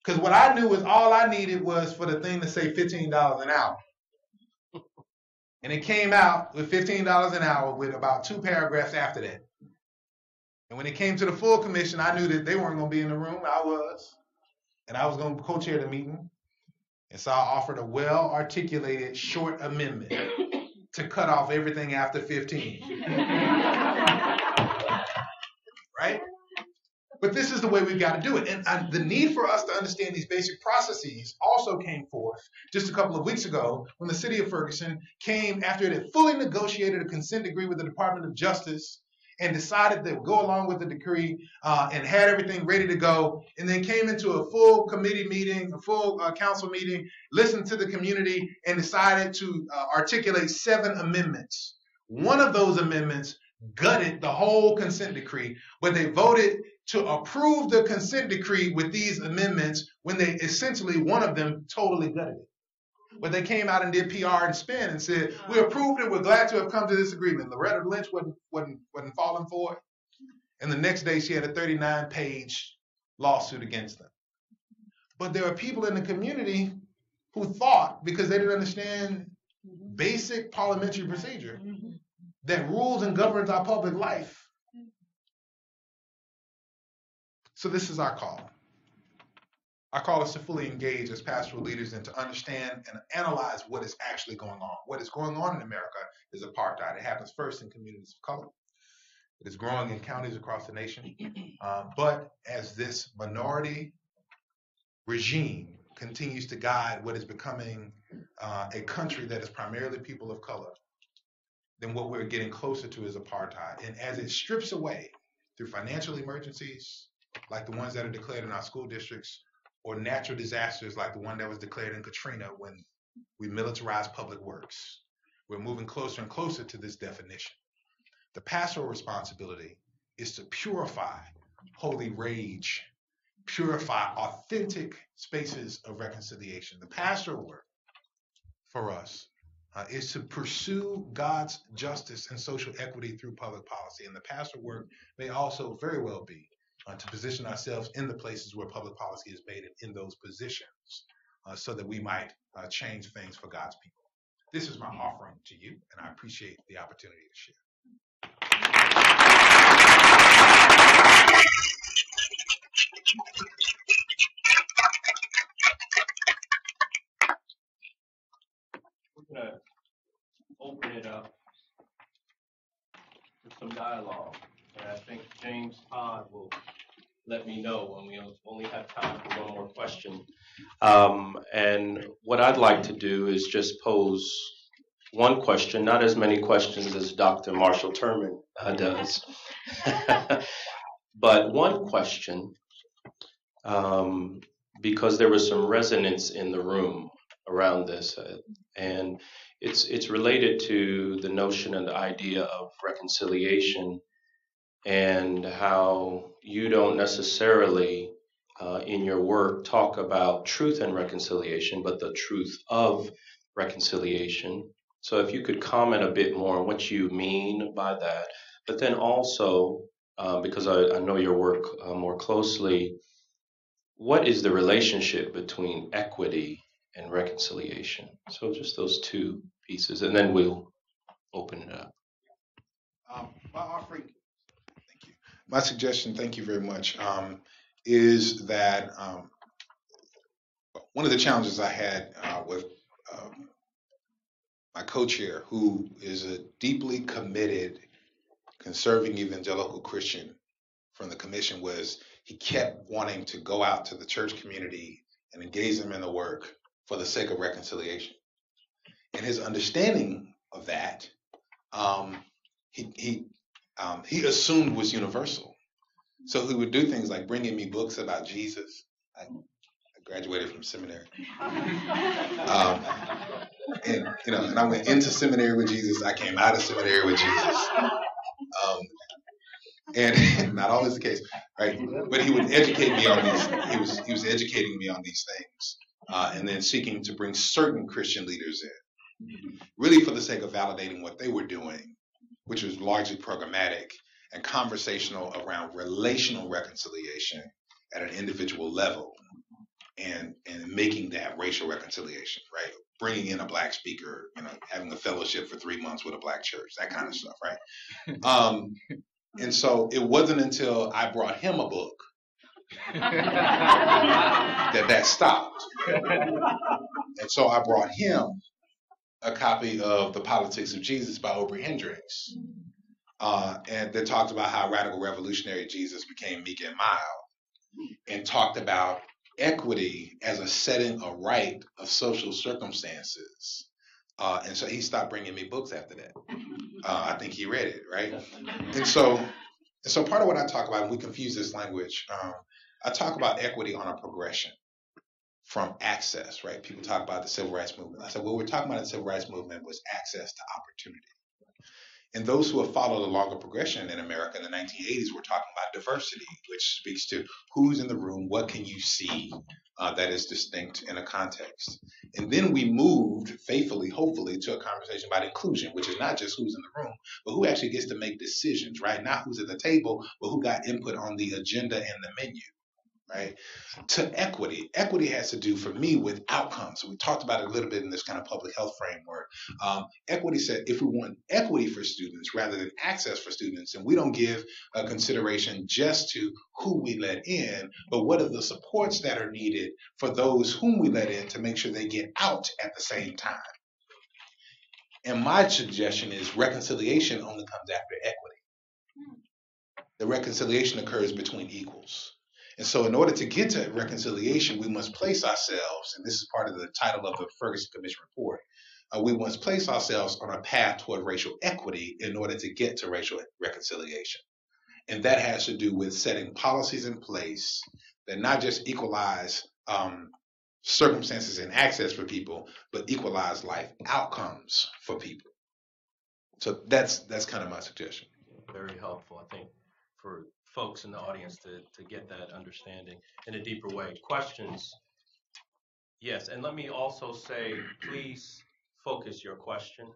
Because what I knew was all I needed was for the thing to say $15 an hour. And it came out with $15 an hour with about two paragraphs after that. And when it came to the full commission, I knew that they weren't going to be in the room. I was. And I was going to co chair the meeting. And so I offered a well articulated short amendment to cut off everything after 15. right? But this is the way we've got to do it. And, the need for us to understand these basic processes also came forth just a couple of weeks ago when the city of Ferguson came after it had fully negotiated a consent decree with the Department of Justice and decided to go along with the decree uh, and had everything ready to go, and then came into a full committee meeting, a full uh, council meeting, listened to the community, and decided to uh, articulate seven amendments. One of those amendments gutted the whole consent decree, but they voted to approve the consent decree with these amendments when they essentially, one of them totally gutted it. But they came out and did PR and spin and said, we approved it, we're glad to have come to this agreement. Loretta Lynch wasn't, wasn't, wasn't falling for it. And the next day she had a 39 page lawsuit against them. But there are people in the community who thought, because they didn't understand basic parliamentary procedure, that rules and governs our public life. So this is our call. Our call is to fully engage as pastoral leaders and to understand and analyze what is actually going on. What is going on in America is apartheid. It happens first in communities of color. It is growing in counties across the nation. Uh, but as this minority regime continues to guide what is becoming uh, a country that is primarily people of color, then what we're getting closer to is apartheid. And as it strips away through financial emergencies, like the ones that are declared in our school districts, or natural disasters like the one that was declared in Katrina when we militarized public works. We're moving closer and closer to this definition. The pastoral responsibility is to purify holy rage, purify authentic spaces of reconciliation. The pastoral work for us uh, is to pursue God's justice and social equity through public policy. And the pastoral work may also very well be uh, to position ourselves in the places where public policy is made and in those positions uh, so that we might uh, change things for God's people. This is my offering to you, and I appreciate the opportunity to share. We're going to open it up some dialogue. And I think James Todd will let me know when we only have time for one more question. Um, and what I'd like to do is just pose one question, not as many questions as Dr. Marshall Turman uh, does, but one question um, because there was some resonance in the room around this, uh, and it's it's related to the notion and the idea of reconciliation and how you don't necessarily uh, in your work talk about truth and reconciliation, but the truth of reconciliation. So if you could comment a bit more on what you mean by that, but then also, uh, because I, I, know your work uh, more closely, what is the relationship between equity and reconciliation? So just those two pieces, and then we'll open it up. Um, my offering my suggestion, thank you very much, um, is that um, one of the challenges I had uh, with um, my co-chair, who is a deeply committed conserving evangelical Christian from the commission, was he kept wanting to go out to the church community and engage them in the work for the sake of reconciliation. And his understanding of that, um, he, he um, he assumed was universal. So he would do things like bringing me books about Jesus. I, I graduated from seminary, um, and you know, and I went into seminary with Jesus. I came out of seminary with Jesus. Um, and not always the case, right? But he would educate me on these. He was he was educating me on these things, uh, and then seeking to bring certain Christian leaders in, really for the sake of validating what they were doing which was largely programmatic and conversational around relational reconciliation at an individual level and and making that racial reconciliation, right? Bringing in a black speaker, you know, having a fellowship for three months with a black church, that kind of stuff, right? Um, and so it wasn't until I brought him a book that that stopped. And so I brought him a copy of The Politics of Jesus by Obery Hendricks. Uh, and that talked about how radical revolutionary Jesus became meek and mild, and talked about equity as a setting of right of social circumstances. Uh, and so he stopped bringing me books after that. Uh, I think he read it, right? And so, and so part of what I talk about, and we confuse this language, um, I talk about equity on a progression from access, right? People talk about the civil rights movement. I said, what we're talking about the civil rights movement was access to opportunity. And those who have followed a longer progression in America in the 1980s were talking about diversity, which speaks to who's in the room, what can you see uh, that is distinct in a context. And then we moved faithfully, hopefully, to a conversation about inclusion, which is not just who's in the room, but who actually gets to make decisions, right? Not who's at the table, but who got input on the agenda and the menu right? To equity. Equity has to do for me with outcomes. We talked about it a little bit in this kind of public health framework. Um, equity said if we want equity for students rather than access for students, and we don't give a consideration just to who we let in, but what are the supports that are needed for those whom we let in to make sure they get out at the same time. And my suggestion is reconciliation only comes after equity. The reconciliation occurs between equals. And so, in order to get to reconciliation, we must place ourselves, and this is part of the title of the Ferguson Commission report, uh, we must place ourselves on a path toward racial equity in order to get to racial reconciliation. And that has to do with setting policies in place that not just equalize um, circumstances and access for people, but equalize life outcomes for people. So that's that's kind of my suggestion. Very helpful, I think, for folks in the audience to, to get that understanding in a deeper way. Questions? Yes, and let me also say, please focus your question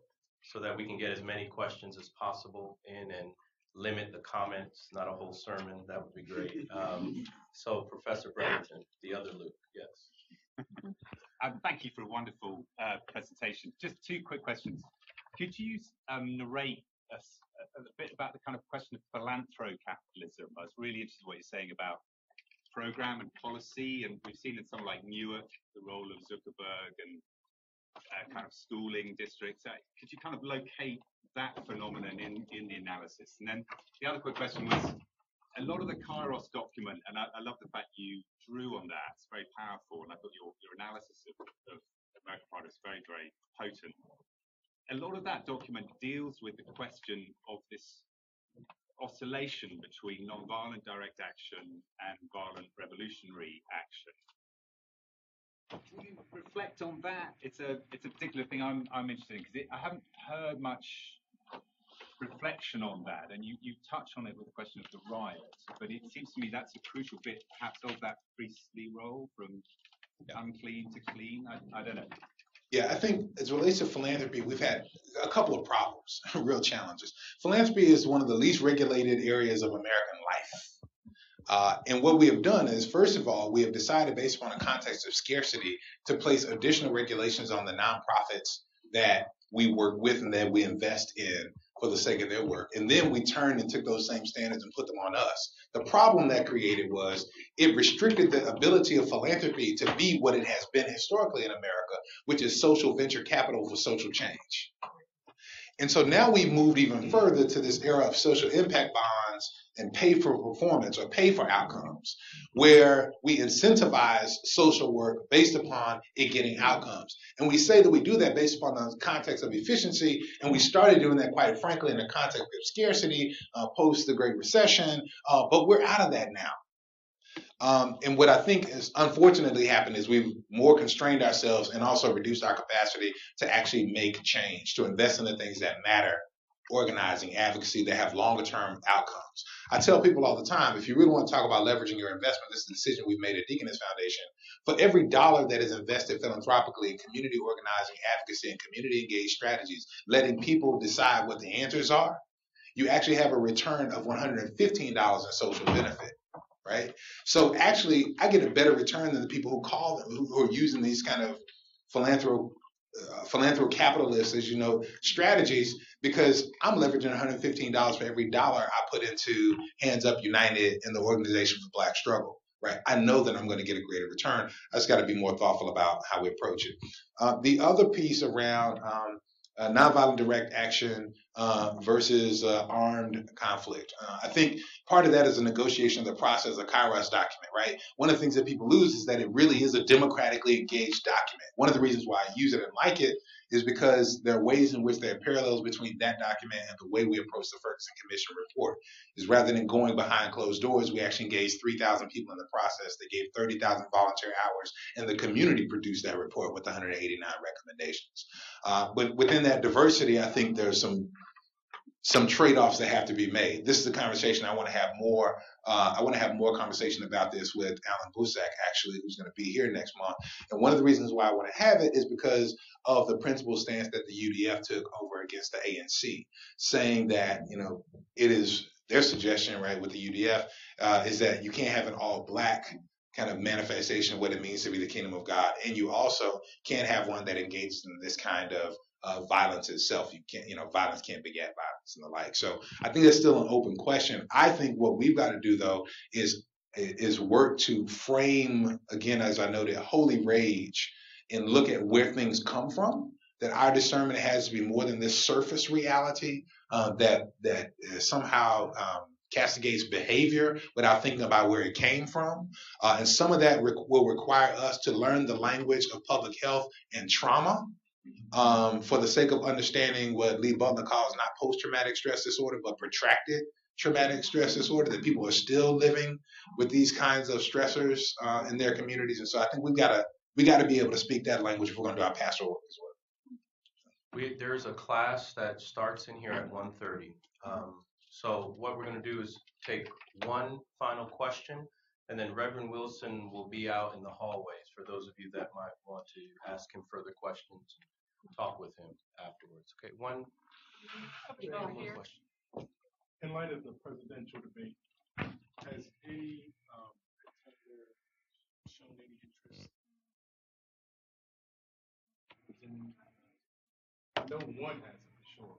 so that we can get as many questions as possible in and limit the comments, not a whole sermon. That would be great. Um, so, Professor Bretherton, the other Luke, yes. Um, thank you for a wonderful uh, presentation. Just two quick questions. Could you um, narrate a, a, bit about the kind of question of philanthrocapitalism? I was really interested in what you're saying about program and policy, and we've seen in somewhere like Newark the role of Zuckerberg and uh, kind of schooling districts. Uh, could you kind of locate that phenomenon in, in the analysis? And then the other quick question was a lot of the Kairos document, and I, I love the fact you drew on that. It's very powerful, and I thought your, your analysis of, of American is very, very potent. A lot of that document deals with the question of this oscillation between nonviolent direct action and violent revolutionary action. Can you reflect on that? It's a it's a particular thing I'm I'm interested in because I haven't heard much reflection on that, and you you touch on it with the question of the riot, but it seems to me that's a crucial bit, perhaps, of that priestly role from unclean to clean. I, I don't know. Yeah, I think as it relates to philanthropy, we've had a couple of problems, real challenges. Philanthropy is one of the least regulated areas of American life. Uh, and what we have done is, first of all, we have decided, based upon a context of scarcity, to place additional regulations on the nonprofits that we work with and that we invest in for the sake of their work. And then we turned and took those same standards and put them on us. The problem that created was it restricted the ability of philanthropy to be what it has been historically in America, which is social venture capital for social change. And so now we've moved even further to this era of social impact bonds and pay for performance or pay for outcomes, where we incentivize social work based upon it getting outcomes. And we say that we do that based upon the context of efficiency, and we started doing that quite frankly in the context of scarcity uh, post the Great Recession, uh, but we're out of that now. Um, and what I think has unfortunately happened is we've more constrained ourselves and also reduced our capacity to actually make change, to invest in the things that matter, organizing, advocacy that have longer term outcomes. I tell people all the time, if you really want to talk about leveraging your investment, this is the decision we've made at Deaconess Foundation. For every dollar that is invested philanthropically in community organizing, advocacy, and community engaged strategies, letting people decide what the answers are, you actually have a return of $115 in social benefit right? So actually, I get a better return than the people who call them, who, are using these kind of philanthro uh, philanthrocapitalists, as you know, strategies because I'm leveraging $115 for every dollar I put into Hands Up United and the Organization for Black Struggle. Right, I know that I'm going to get a greater return. I just got to be more thoughtful about how we approach it. Uh, the other piece around um, uh, nonviolent direct action uh, versus uh, armed conflict. Uh, I think part of that is a negotiation of the process, of Kairos document, right? One of the things that people lose is that it really is a democratically engaged document. One of the reasons why I use it and like it is because there are ways in which there are parallels between that document and the way we approach the Ferguson Commission report. Is rather than going behind closed doors, we actually engaged 3,000 people in the process. They gave 30,000 volunteer hours, and the community produced that report with 189 recommendations. Uh, but within that diversity, I think there's some some trade-offs that have to be made. This is a conversation I want to have more. Uh, I want to have more conversation about this with Alan Boesak, actually, who's going to be here next month. And one of the reasons why I want to have it is because of the principal stance that the UDF took over against the ANC, saying that you know it is their suggestion, right, with the UDF, uh, is that you can't have an all-black kind of manifestation of what it means to be the kingdom of God, and you also can't have one that engages in this kind of uh, violence itself. You can't, you know, violence can't beget violence and the like. So I think that's still an open question. I think what we've got to do though is is work to frame again, as I noted, holy rage and look at where things come from. That our discernment has to be more than this surface reality uh, that that somehow um, castigates behavior without thinking about where it came from. Uh, and some of that re- will require us to learn the language of public health and trauma um, for the sake of understanding what Lee Butler calls not post traumatic stress disorder, but protracted traumatic stress disorder, that people are still living with these kinds of stressors uh, in their communities. And so I think we've got to we got to be able to speak that language if we're going to do our pastoral work as well. We, there's a class that starts in here at 1.30. Um, So what we're going to do is take one final question, and then Reverend Wilson will be out in the hallways for those of you that might want to ask him further questions, talk with him afterwards. Okay, one. one question. in light of the presidential debate, has any um, contender shown any interest? in- I know one hasn't for sure.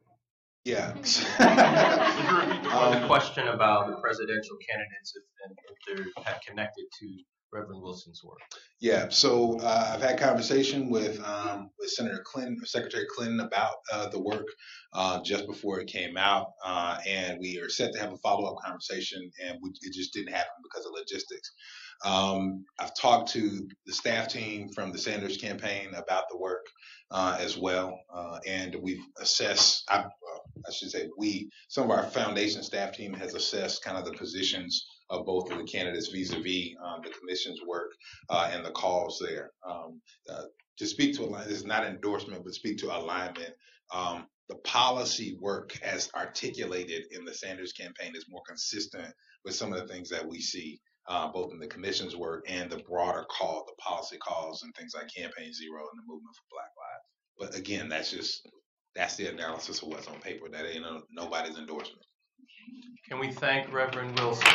Yeah. The Um, question about the presidential candidates if, and if they're connected to Reverend Wilson's work. Yeah, so uh, I've had conversation with um, with Senator Clinton, Secretary Clinton about uh, the work uh, just before it came out, uh, and we are set to have a follow up conversation, and we, it just didn't happen because of logistics. Um, I've talked to the staff team from the Sanders campaign about the work uh, as well, uh, and we've assessed. I, I should say we. Some of our foundation staff team has assessed kind of the positions of both of the candidates vis-a-vis um, the commission's work uh, and the calls there. Um, uh, to speak to alignment, this is not endorsement, but speak to alignment. Um, the policy work as articulated in the Sanders campaign is more consistent with some of the things that we see uh, both in the commission's work and the broader call, the policy calls and things like Campaign Zero and the Movement for Black Lives. But again, that's just that's the analysis of what's on paper. That ain't no, nobody's endorsement. Can we thank Reverend Wilson?